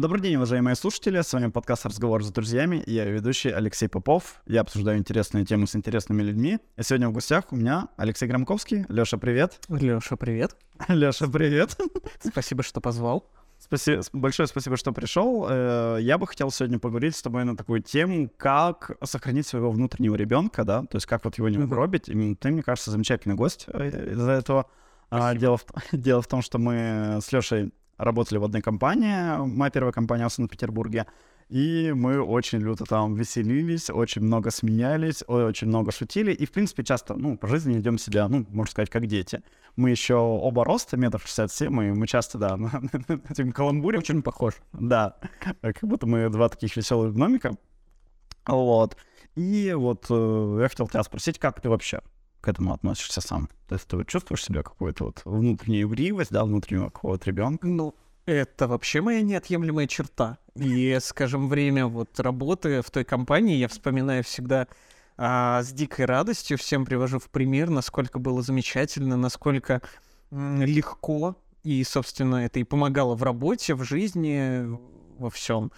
Добрый день, уважаемые слушатели. С вами подкаст «Разговор с друзьями». Я ведущий Алексей Попов. Я обсуждаю интересные темы с интересными людьми. И сегодня в гостях у меня Алексей Громковский. Леша, привет. Леша, привет. Леша, привет. Спасибо, что позвал. Спасибо, большое спасибо, что пришел. Э, я бы хотел сегодня поговорить с тобой на такую тему, как сохранить своего внутреннего ребенка, да, то есть как вот его не угробить. И ты, мне кажется, замечательный гость э, из-за этого. А, дело в, дело в том, что мы с Лешей работали в одной компании, моя первая компания в Санкт-Петербурге, и мы очень люто там веселились, очень много смеялись, очень много шутили, и, в принципе, часто, ну, по жизни идем себя, ну, можно сказать, как дети. Мы еще оба роста, метр шестьдесят семь, и мы часто, да, на этим каламбуре. Очень похож. Да, как будто мы два таких веселых гномика. Вот. И вот э, я хотел тебя спросить, как ты вообще к этому относишься сам? То есть ты чувствуешь себя какую-то вот внутреннюю игривость, да, внутреннего какого-то ребенка? Ну, это вообще моя неотъемлемая черта. И, скажем, время вот работы в той компании я вспоминаю всегда а, с дикой радостью. Всем привожу в пример, насколько было замечательно, насколько легко. И, собственно, это и помогало в работе, в жизни, во всем.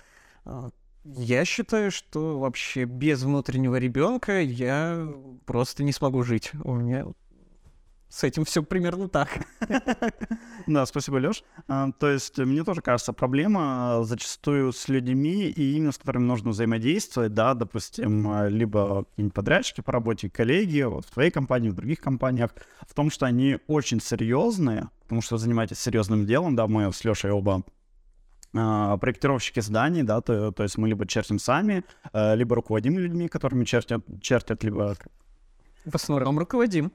Я считаю, что вообще без внутреннего ребенка я просто не смогу жить. У меня с этим все примерно так. Да, спасибо, Леш. А, то есть мне тоже кажется, проблема а, зачастую с людьми, и именно с которыми нужно взаимодействовать, да, допустим, а, либо какие-нибудь подрядчики по работе, коллеги, вот в твоей компании, в других компаниях, в том, что они очень серьезные, потому что вы занимаетесь серьезным делом, да, мы с Лешей оба проектировщики зданий, да, то, то есть мы либо чертим сами, либо руководим людьми, которыми чертят, чертят либо... В основном руководим.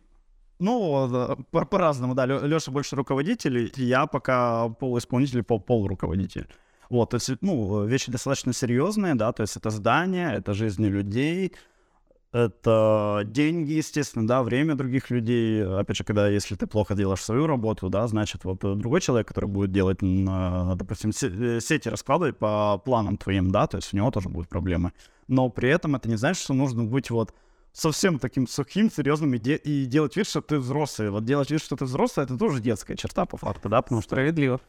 Ну, по- по-разному, да. Леша больше руководитель, я пока полуисполнитель, пол полуруководитель. Вот, то есть, ну, вещи достаточно серьезные, да, то есть это здание, это жизни людей, это деньги, естественно, да, время других людей. Опять же, когда, если ты плохо делаешь свою работу, да, значит, вот другой человек, который будет делать, допустим, э, сети раскладывать по планам твоим, да, то есть у него тоже будут проблемы. Но при этом это не значит, что нужно быть вот совсем таким сухим, серьезным и, де- и делать вид, что ты взрослый. Вот делать вид, что ты взрослый, это тоже детская черта по факту, да? Потому что... Справедливо.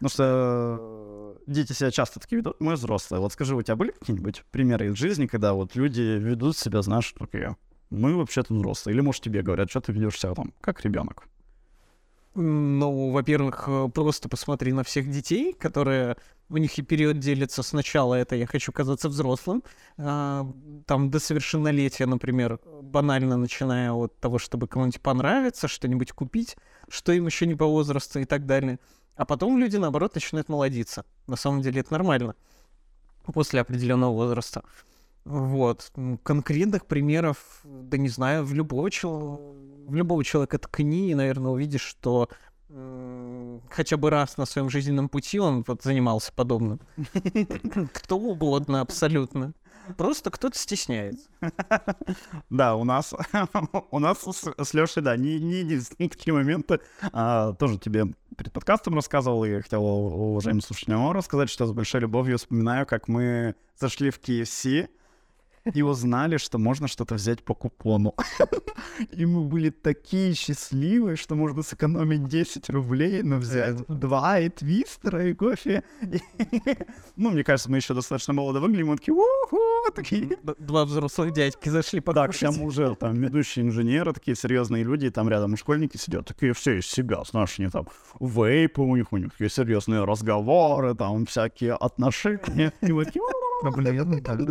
Потому что дети себя часто такие ведут, мы взрослые. Вот скажи, у тебя были какие-нибудь примеры из жизни, когда вот люди ведут себя, знаешь, такие, мы вообще-то взрослые. Или, может, тебе говорят, что ты ведешь себя там, как ребенок. Ну, во-первых, э, просто посмотри на всех детей, которые у них и период делится сначала это я хочу казаться взрослым, а, там до совершеннолетия, например, банально начиная от того, чтобы кому-нибудь понравиться, что-нибудь купить, что им еще не по возрасту и так далее. А потом люди, наоборот, начинают молодиться. На самом деле это нормально после определенного возраста. Вот. Конкретных примеров, да не знаю, в любого, чел... в любого человека ткни, и, наверное, увидишь, что хотя бы раз на своем жизненном пути он вот занимался подобным. Кто угодно, абсолютно. Просто кто-то стесняется. Да, у нас, у нас с, Лешей, да, не, не единственные такие моменты. А, тоже тебе перед подкастом рассказывал, и хотел уважаемым слушателям рассказать, что с большой любовью вспоминаю, как мы зашли в KFC, и узнали, что можно что-то взять по купону. И мы были такие счастливые, что можно сэкономить 10 рублей, но взять два и твистера, и кофе. Ну, мне кажется, мы еще достаточно молодо выглядим, мы такие, уху, такие. Два взрослых дядьки зашли Да, к тому уже там ведущие инженеры, такие серьезные люди, и там рядом школьники сидят, такие все из себя, знаешь, они там вейпы у них, у них такие серьезные разговоры, там всякие отношения. И вот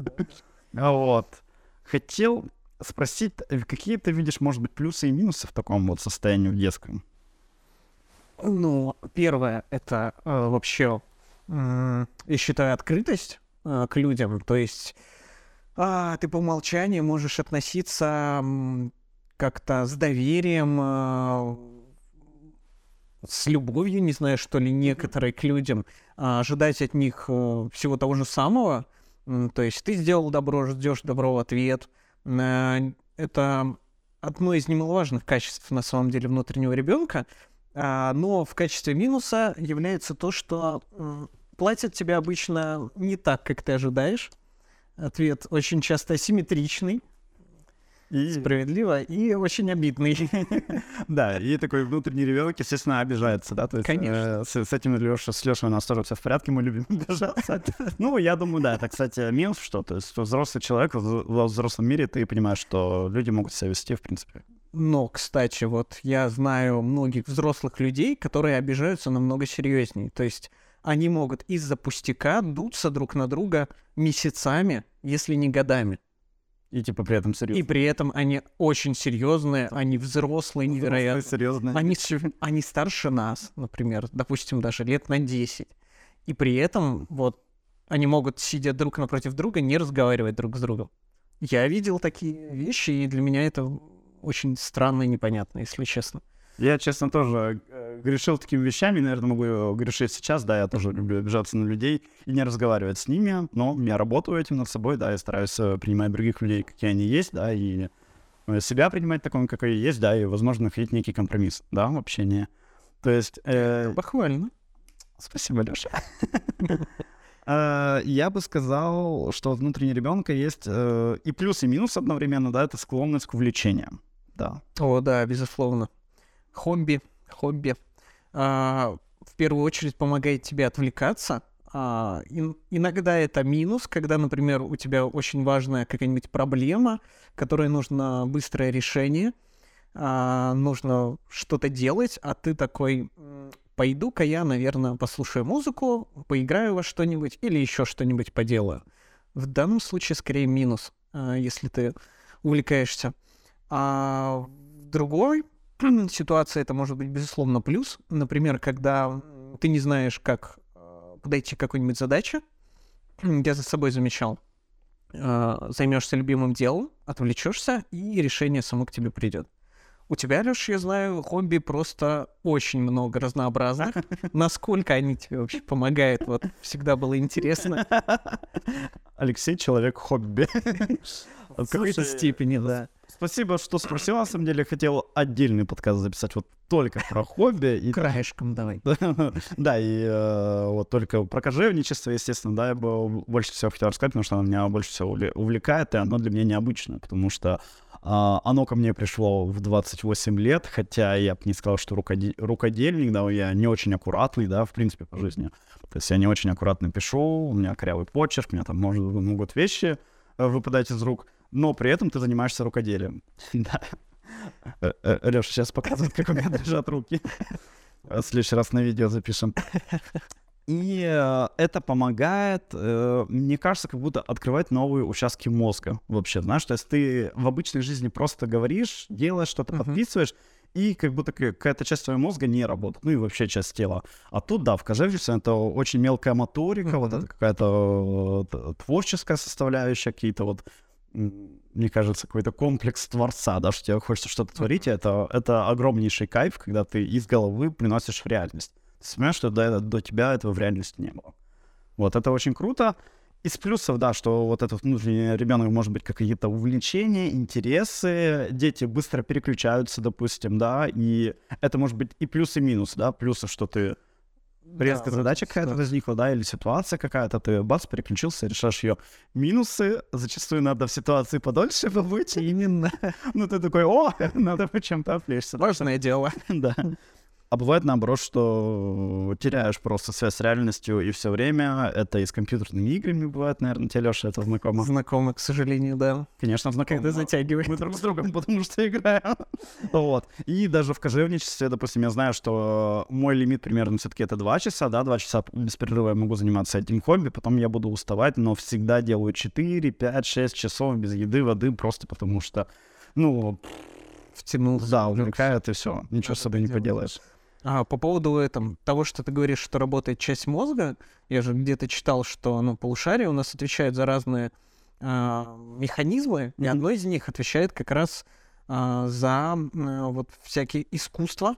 так. Вот. Хотел спросить, какие ты видишь, может быть, плюсы и минусы в таком вот состоянии в детском? Ну, первое, это э, вообще, э, я считаю, открытость э, к людям. То есть э, ты по умолчанию можешь относиться э, как-то с доверием, э, с любовью, не знаю, что ли, некоторые к людям, э, ожидать от них э, всего того же самого — то есть ты сделал добро, ждешь добро в ответ. Э, это одно из немаловажных качеств, на самом деле, внутреннего ребенка. А, но в качестве минуса является то, что платят тебе обычно не так, как ты ожидаешь. Ответ очень часто асимметричный. И, Справедливо и очень обидный. да, и такой внутренний ребенок, естественно, обижается, да, то есть Конечно. э, с, с этим Леша, с Лешей у нас тоже все в порядке, мы любим обижаться. Ну, я думаю, да, это, кстати, минус, что, то есть взрослый человек в во взрослом мире, ты понимаешь, что люди могут себя вести, в принципе. Но, кстати, вот я знаю многих взрослых людей, которые обижаются намного серьезнее. То есть они могут из-за пустяка дуться друг на друга месяцами, если не годами. И типа при этом И серьезно. при этом они очень серьезные, они взрослые, невероятно. Серьезно. Они, они старше нас, например, допустим, даже лет на 10. И при этом вот они могут, сидя друг напротив друга, не разговаривать друг с другом. Я видел такие вещи, и для меня это очень странно и непонятно, если честно. Я, честно, тоже э, грешил такими вещами, наверное, могу грешить сейчас, да, я тоже люблю обижаться на людей и не разговаривать с ними, но я работаю этим над собой, да, я стараюсь э, принимать других людей, какие они есть, да, и э, себя принимать таким, какой есть, да, и, возможно, находить некий компромисс, да, в общении. То есть... э, Похвально. Спасибо, Леша. Э, Я бы сказал, что внутри ребенка есть э, и плюс, и минус одновременно, да, это склонность к увлечениям, да. О, да, безусловно. Хобби, хобби. А, в первую очередь помогает тебе отвлекаться. А, ин- иногда это минус, когда, например, у тебя очень важная какая-нибудь проблема, которой нужно быстрое решение, а, нужно что-то делать, а ты такой, «М, пойду-ка я, наверное, послушаю музыку, поиграю во что-нибудь или еще что-нибудь поделаю. В данном случае скорее минус, а, если ты увлекаешься. А другой ситуации это может быть, безусловно, плюс. Например, когда ты не знаешь, как э, подойти к какой-нибудь задаче, я за собой замечал, э, займешься любимым делом, отвлечешься, и решение само к тебе придет. У тебя, Леш, я знаю, хобби просто очень много разнообразных. Насколько они тебе вообще помогают? Вот всегда было интересно. Алексей человек хобби. В какой-то степени, да. Спасибо, что спросил. На самом деле, хотел отдельный подкаст записать вот только про хобби. И Краешком давай. Да, и э, вот только про кожевничество, естественно, да, я бы больше всего хотел рассказать, потому что оно меня больше всего увле- увлекает, и оно для меня необычное, потому что а, оно ко мне пришло в 28 лет, хотя я бы не сказал, что рукоде- рукодельник, да, я не очень аккуратный, да, в принципе, по жизни. То есть я не очень аккуратно пишу, у меня корявый почерк, у меня там может, могут вещи э, выпадать из рук, но при этом ты занимаешься рукоделием. Да. Леша сейчас показывает, как у меня дрожат руки. В следующий раз на видео запишем. И э, это помогает, э, мне кажется, как будто открывать новые участки мозга вообще, знаешь, то есть ты в обычной жизни просто говоришь, делаешь что-то, подписываешь, и как будто какая-то часть твоего мозга не работает, ну и вообще часть тела. А тут, да, в кожевничестве это очень мелкая моторика, вот Мгм. это какая-то э, творческая составляющая, какие-то вот, мне кажется, какой-то комплекс творца, да, что тебе хочется что-то творить, и это, это огромнейший кайф, когда ты из головы приносишь в реальность. Ты понимаешь, что до, до тебя этого в реальности не было. Вот, это очень круто. Из плюсов, да, что вот этот внутренний ребенок может быть какие-то увлечения, интересы, дети быстро переключаются, допустим, да, и это может быть и плюс, и минус, да, плюсы, что ты резко Да, задача вот какая-то ситуация. возникла, да, или ситуация какая-то, ты бац, переключился, решаешь ее. Минусы, зачастую надо в ситуации подольше побыть, Именно. ну ты такой, о, надо по чем-то отвлечься. Важное дело. Да. А бывает наоборот, что теряешь просто связь с реальностью и все время. Это и с компьютерными играми бывает, наверное, тебе, Леша, это знакомо. Знакомо, к сожалению, да. Конечно, знакомо. Когда затягивает. Мы друг с другом, потому что играем. Вот. И даже в кожевничестве, допустим, я знаю, что мой лимит примерно все-таки это 2 часа, да, 2 часа без перерыва я могу заниматься этим хобби, потом я буду уставать, но всегда делаю 4, 5, 6 часов без еды, воды, просто потому что, ну, Втянулся. да, увлекает и все, ничего с собой не поделаешь. А по поводу этом, того, что ты говоришь, что работает часть мозга, я же где-то читал, что ну, полушарие у нас отвечает за разные а, механизмы, и Мгм. одно из них отвечает как раз а, за а, вот всякие искусства.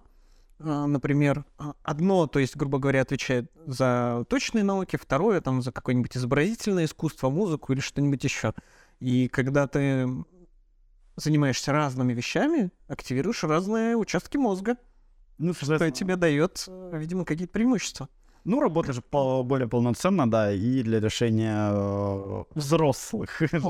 А, например, а, одно, то есть, грубо говоря, отвечает за точные науки, второе там за какое-нибудь изобразительное искусство, музыку или что-нибудь еще. И когда ты занимаешься разными вещами, активируешь разные участки мозга Ну, что тебе дает, э, видимо, какие-то преимущества. Ну, работаешь по- более полноценно, да, и для решения э, взрослых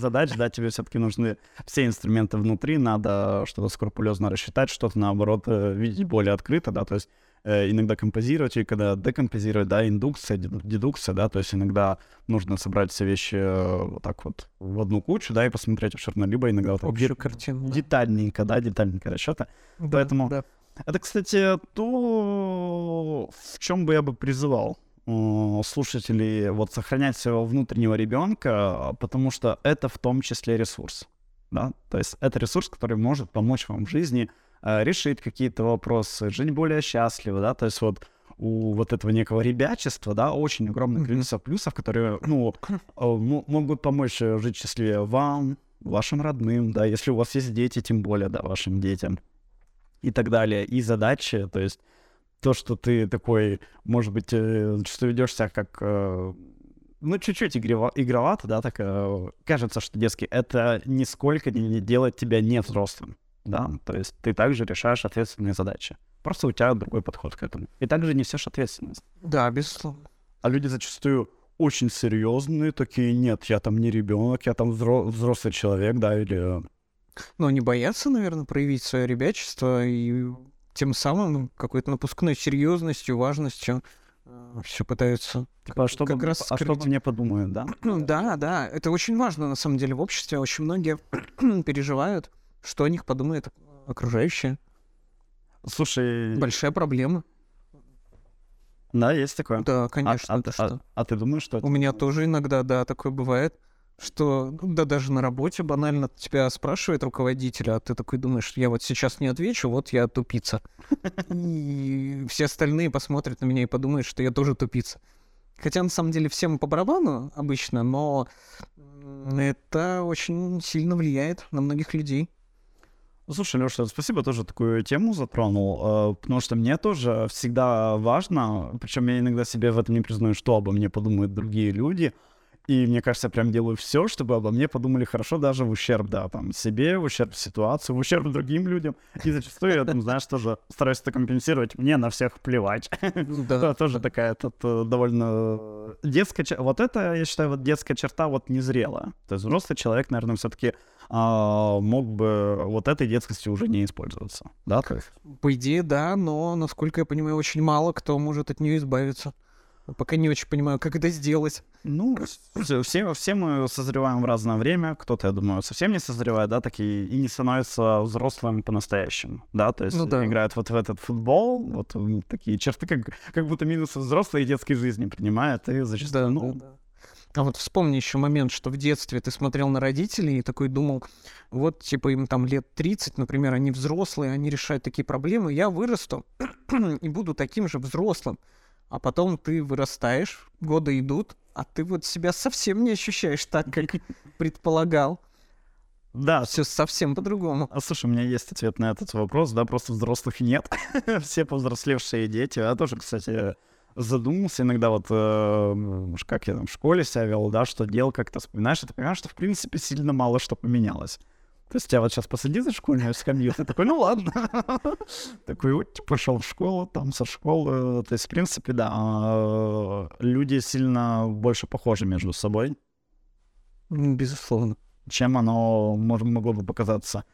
задач, да, тебе все-таки нужны все инструменты внутри, надо что-то скрупулезно рассчитать, что-то, наоборот, э, видеть более открыто, да, то есть э, иногда композировать, и когда декомпозировать, да, индукция, дед- дедукция, да, то есть иногда нужно собрать все вещи э, вот так вот в одну кучу, да, и посмотреть обширно, либо иногда вот так Общую картину. детальненько, да, детальненько расчета. Да, поэтому- да. Это, кстати, то, в чем бы я бы призывал э, слушателей вот сохранять своего внутреннего ребенка, потому что это в том числе ресурс. Да? То есть это ресурс, который может помочь вам в жизни э, решить какие-то вопросы, жить более счастливо, да, то есть вот у вот этого некого ребячества, да, очень огромное количество плюсов, которые, ну, э, мо- могут помочь жить счастливее вам, вашим родным, да, если у вас есть дети, тем более, да, вашим детям и так далее, и задачи, то есть то, что ты такой, может быть, э, что ведешь себя как, э, ну, чуть-чуть игрево- игровато, да, так э, кажется, что детский, это нисколько не делает тебя не взрослым, да, то есть ты также решаешь ответственные задачи. Просто у тебя другой подход к этому. И также несешь ответственность. Да, безусловно. А люди зачастую очень серьезные, такие, нет, я там не ребенок, я там взро- взрослый человек, да, или Но они боятся, наверное, проявить свое ребячество и тем самым какой-то напускной серьезностью, важностью все пытаются. типа, а что, как бы- раз а что скрыть. мне подумают, да? Да, да, это очень важно на самом деле в обществе. Очень многие переживают, что о них подумают окружающие. Слушай, Большая проблема. да, есть такое. Да, А, конечно. а- а- что? а ты думаешь, что У меня тоже иногда, да, такое бывает, что, ну, да, даже на работе банально тебя спрашивает руководитель, а ты такой думаешь, я вот сейчас не отвечу, вот я тупица. И все остальные посмотрят на меня и подумают, что я тоже тупица. Хотя на самом деле всем по барабану обычно, но это очень сильно влияет на многих людей. Слушай, Леша, спасибо, тоже такую тему затронул, э, потому что мне тоже всегда важно, причем я иногда себе в этом не признаю, что обо мне подумают другие люди, и мне кажется, я прям делаю все, чтобы обо мне подумали хорошо, даже в ущерб, да, там, себе, в ущерб ситуации, в ущерб другим людям, и зачастую я там, знаешь, тоже стараюсь это компенсировать, мне на всех плевать. Да, тоже такая тут э, довольно детская черта. Вот это, я считаю, вот детская черта вот незрелая. То есть взрослый человек, наверное, все-таки мог бы вот этой детскости уже не использоваться. Да. По идее, да, но, насколько я понимаю, очень мало кто может от нее избавиться. Пока не очень понимаю, как это сделать. Ну, все, все, мы созреваем в разное время. Кто-то, я думаю, совсем не созревает, да, такие и не становится взрослым по-настоящему, да, то есть Ну да. играют вот в этот футбол, вот такие черты, как, как будто минусы взрослой и детской жизни принимают, и зачастую, ну, да. А вот вспомни еще момент, что в детстве ты смотрел на родителей и такой думал, вот, типа, им там лет 30, например, они взрослые, они решают такие проблемы, я вырасту и буду таким же взрослым. А потом ты вырастаешь, годы идут, а ты вот себя совсем не ощущаешь так, как предполагал. да, Все совсем по-другому. А слушай, у меня есть ответ на этот вопрос, да, просто взрослых нет. Все повзрослевшие дети. Я тоже, кстати, задумался иногда вот, э, как я там в школе себя вел, да, что делал, как-то вспоминаешь, и ты понимаешь, что в принципе сильно мало что поменялось. То есть тебя вот сейчас посади за школьную скамью, ты такой, ну ладно. Такой, вот, пошел в школу, там со школы. То есть, в принципе, да, э, люди сильно больше похожи между собой Безусловно. чем оно мож- могло бы показаться.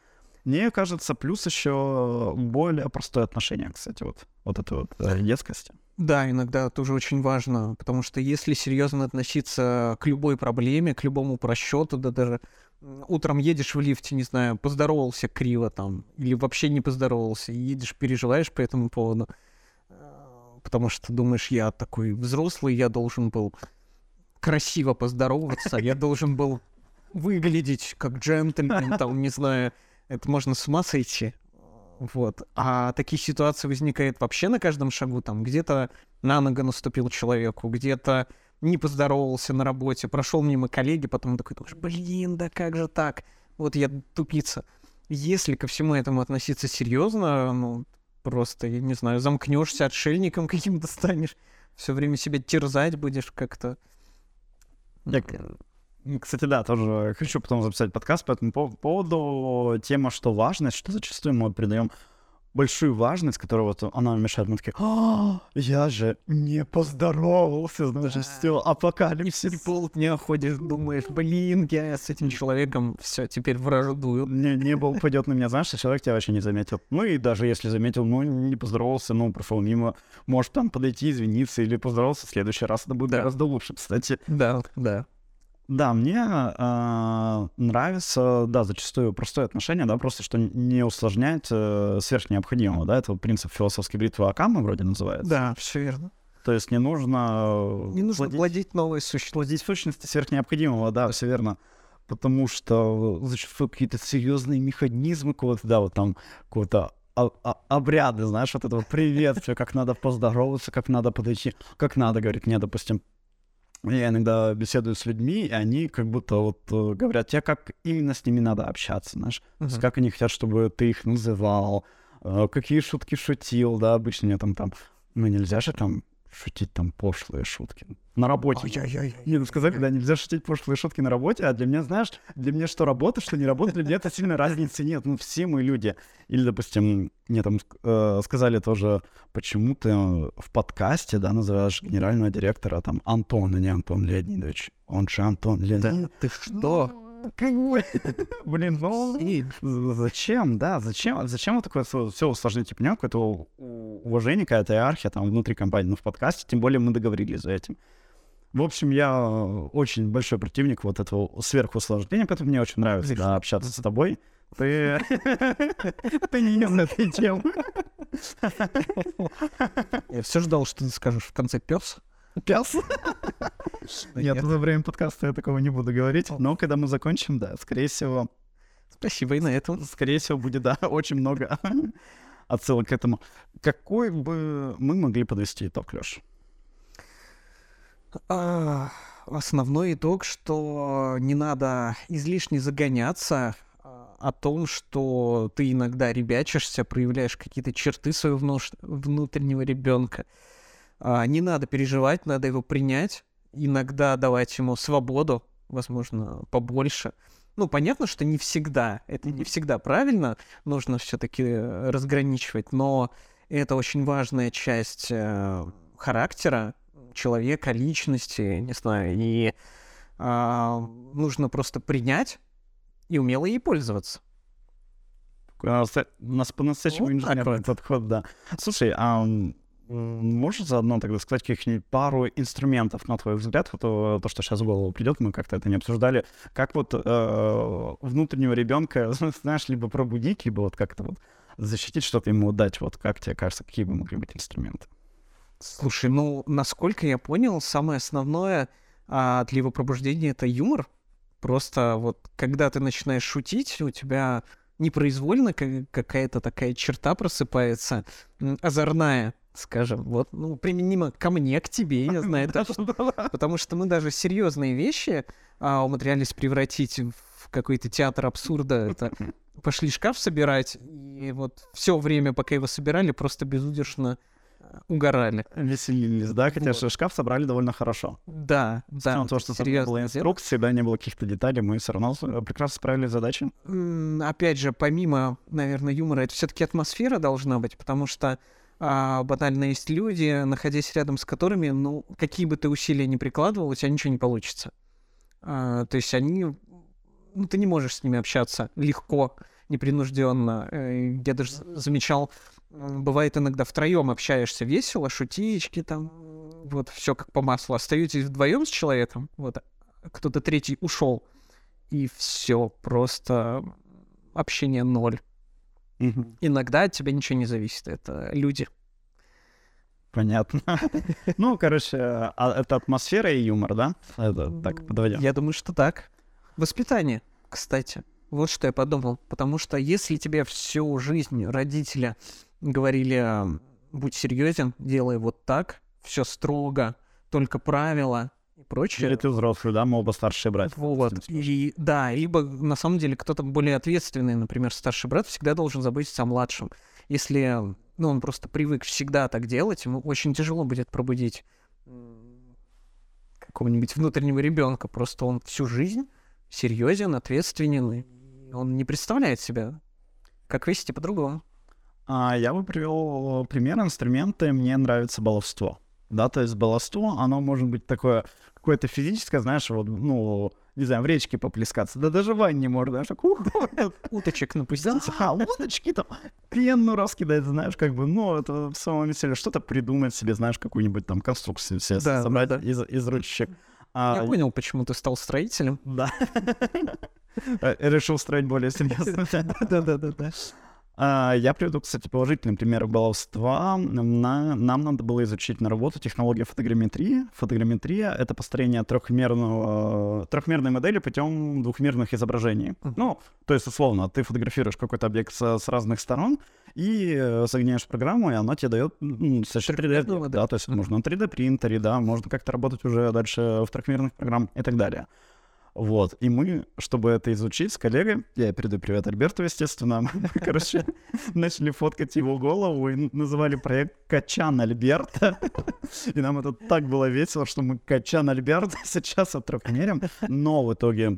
Мне кажется, плюс еще более простое отношение, кстати, вот, вот этой вот э, детскости. Да, иногда тоже очень важно, потому что если серьезно относиться к любой проблеме, к любому просчету, да даже утром едешь в лифте, не знаю, поздоровался криво там, или вообще не поздоровался, едешь, переживаешь по этому поводу, э, потому что думаешь, я такой взрослый, я должен был красиво поздороваться, я должен был выглядеть как джентльмен, там, не знаю, это можно с ума сойти. Вот. А такие ситуации возникают вообще на каждом шагу. Там где-то на ногу наступил человеку, где-то не поздоровался на работе, прошел мимо коллеги, потом такой думаешь, блин, да как же так? Вот я тупица. Если ко всему этому относиться серьезно, ну, просто, я не знаю, замкнешься, отшельником каким-то станешь, все время себя терзать будешь как-то. М, Кстати, да, тоже хочу потом записать подкаст по этому пов- поводу. Тема, что важность, что зачастую мы придаем большую важность, которая вот она мешает. Мы такие, «А, я же не поздоровался, знаешь, все, апокалипсис. И полдня ходишь, думаешь, блин, я с этим человеком все теперь враждую. Не, небо упадет на меня, знаешь, что человек тебя вообще не заметил. Ну и даже если заметил, ну не поздоровался, ну прошел мимо, может там подойти, извиниться или поздоровался в следующий раз, это будет Да. гораздо лучше, кстати. Да, да. Да, мне а, нравится, да, зачастую простое отношение, да, просто что не усложнять э, сверх необходимого, да, это принцип философской бритвы Акама вроде называется. Да, все верно. То есть не нужно... э, Не нужно плодить- плодить новые существа. плодить сущности сверх необходимого, да, все верно. Потому что зачастую какие-то серьезные механизмы какого-то, да, вот там какого-то а- а- обряды, знаешь, вот это вот приветствие, как надо поздороваться, как надо подойти, как надо говорить мне, допустим, я иногда беседую с людьми, и они как будто вот э, говорят тебе, как именно с ними надо общаться, знаешь, то есть как они хотят, чтобы ты их называл, э, какие шутки шутил, да, обычно мне там, там, ну нельзя же там шутить там пошлые шутки. На работе. Ай-яй-яй. Не, ну сказали, да, нельзя шутить пошлые шутки на работе, а для меня, знаешь, для меня что работа, что не работа, для меня это сильно разницы нет. Ну, все мы люди. Или, допустим, мне там э, сказали тоже, почему ты в подкасте, да, называешь генерального директора там Антон, а не Антон Леонидович. Он же Антон Леонидович. Ты что? Как бы, Блин, ну... Зачем, да, зачем, зачем вот такое все усложнить? Я понимаю, какое-то у- уважение, какая-то иерархия там внутри компании, но в подкасте, тем более мы договорились за этим. В общем, я э, очень большой противник вот этого сверхусложнения, поэтому мне очень нравится да, общаться с тобой. Ты... Ты не из этой темы. я все ждал, что ты скажешь в конце пес. Пес? Нет, нет. во время подкаста я такого не буду говорить. Но когда мы закончим, да, скорее всего, Спасибо и на этом. скорее всего, будет, да, очень много отсылок к этому. Какой бы мы могли подвести итог, Леш? А, Основной итог, что не надо излишне загоняться а, о том, что ты иногда ребячишься, проявляешь какие-то черты своего внутреннего ребенка. Не надо переживать, надо его принять, иногда давать ему свободу, возможно, побольше. Ну, понятно, что не всегда, это не всегда правильно, нужно все-таки разграничивать, но это очень важная часть э, характера человека, личности, не знаю, и а, нужно просто принять и умело ей пользоваться. А, У нас по-настоящему Вот инженерный подход, да. Слушай, а можешь заодно тогда сказать каких-нибудь пару инструментов, на твой взгляд, вот, э, то, что сейчас в голову придет, мы как-то это не обсуждали, как вот э, внутреннего ребенка, знаешь, либо пробудить, либо вот как-то вот защитить, что-то ему дать, вот как тебе кажется, какие бы могли быть инструменты? Слушай, ну, насколько я понял, самое основное а, для его пробуждения это юмор. Просто вот когда ты начинаешь шутить, у тебя непроизвольно ка- какая-то такая черта просыпается, озорная, скажем, вот, ну, применимо ко мне, к тебе, я знаю. Потому что мы даже серьезные вещи а, умудрялись превратить в какой-то театр абсурда. Это пошли шкаф собирать, и вот все время, пока его собирали, просто безудержно а, угорали. Веселились, да, хотя Вот. шкаф собрали довольно хорошо. Да, да. На то, что не было инструкции, да, не было каких-то деталей, мы все равно э, прекрасно справились с задачей. Опять же, помимо, наверное, юмора, это все-таки атмосфера должна быть, потому что а, банально есть люди, находясь рядом с которыми, ну, какие бы ты усилия ни прикладывал, у тебя ничего не получится. А, то есть они, ну, ты не можешь с ними общаться легко, непринужденно. Э, Я даже замечал, бывает иногда втроем общаешься весело, шутички там, вот все как по маслу. Остаетесь вдвоем с человеком, вот кто-то третий ушел, и все, просто общение ноль. Иногда от тебя ничего не зависит, это люди. Понятно. Ну, короче, а это атмосфера и юмор, да? Это так, подводя. Я думаю, что так. Воспитание, кстати. Вот что я подумал. Потому что если тебе всю жизнь родители говорили, будь серьезен, делай вот так, все строго, только правила и прочее. Или ты взрослый, да, мы оба старшие братья. Вот. И да, либо на самом деле кто-то более ответственный, например, старший брат, всегда должен заботиться о младшем. Если ну, он просто привык всегда так делать, ему очень тяжело будет пробудить какого-нибудь внутреннего ребенка. Просто он всю жизнь серьезен, ответственен, и он не представляет себя, как вести по-другому. А я бы привел пример инструменты. Мне нравится баловство. Да, то есть баловство, оно может быть такое какое-то физическое, знаешь, вот, ну, не знаю, в речке поплескаться. Да даже в ванне можно, знаешь, так, Уточек напустить. да, удочки там, пену раскидать, знаешь, как бы, ну, это в самом деле что-то придумать себе, знаешь, какую-нибудь там конструкцию себе Да, собрать да, да. Из, из ручек. А, Я понял, почему ты стал строителем. Да. Э, Решил строить более серьезно. Да-да-да. А, Я приведу, кстати, положительный пример баловства. На- Нам надо было изучить на работу технологию фотограмметрии. Фотограмметрия — это построение трехмерного, трехмерной модели путем двухмерных изображений. Ну, то есть, условно, ты фотографируешь какой-то объект с, с разных сторон и э, загоняешь программу, и она тебе дает совершенно 3D. Трехмерную объект, модель. Да, то есть можно на 3D принтере, да, можно как-то работать уже дальше в трехмерных программах и так далее. Вот, и мы, чтобы это изучить с коллегой, я передаю привет Альберту, естественно, короче, начали фоткать его голову и называли проект «Качан Альберта». И нам это так было весело, что мы «Качан Альберта» сейчас отрехмерим, но в итоге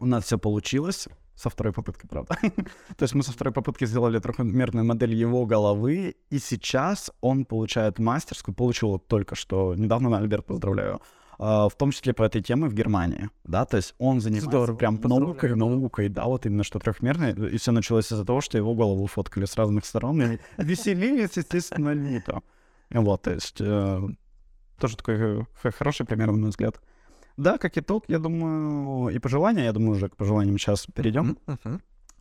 у нас все получилось. Со второй попытки, правда. То есть мы со второй попытки сделали трехмерную модель его головы, и сейчас он получает мастерскую, получил только что, недавно, Альберт, поздравляю, в том числе по этой теме в Германии, да, то есть он занимается Здорово, прям наукой, наукой, да, вот именно что трехмерное, и все началось из-за того, что его голову фоткали с разных сторон, и веселились, естественно, люто. Вот, то есть э, тоже такой э, хороший пример, на мой взгляд. Да, как итог, я думаю, и пожелания, я думаю, уже к пожеланиям сейчас перейдем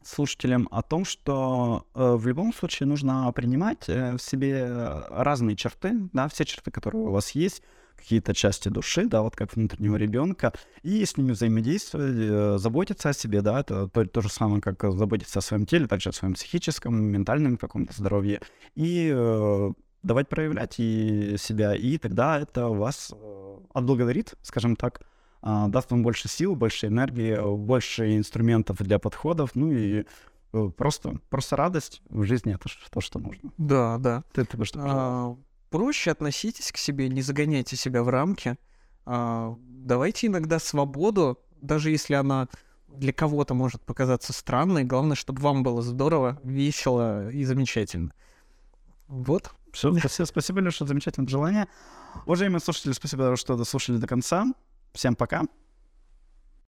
слушателям о том, что э, в любом случае нужно принимать э, в себе разные черты, да, все черты, которые у вас есть, какие-то части души, да, вот как внутреннего ребенка, и с ними взаимодействовать, э, заботиться о себе, да, это то, то же самое, как заботиться о своем теле, также о своем психическом, ментальном каком-то здоровье, и э, давать проявлять и себя, и тогда это вас э, отблагодарит, скажем так, а, даст вам больше сил, больше энергии, больше инструментов для подходов, ну и э, просто, просто радость в жизни это то, что нужно. Да, да. Ты, ты бы что пожелал? А, проще относитесь к себе, не загоняйте себя в рамки. А, давайте иногда свободу, даже если она для кого-то может показаться странной. Главное, чтобы вам было здорово, весело и замечательно. Вот. Все, спасибо, спасибо, Леша, замечательное пожелание. Уважаемые слушатели, спасибо, что дослушали до конца. Всем пока.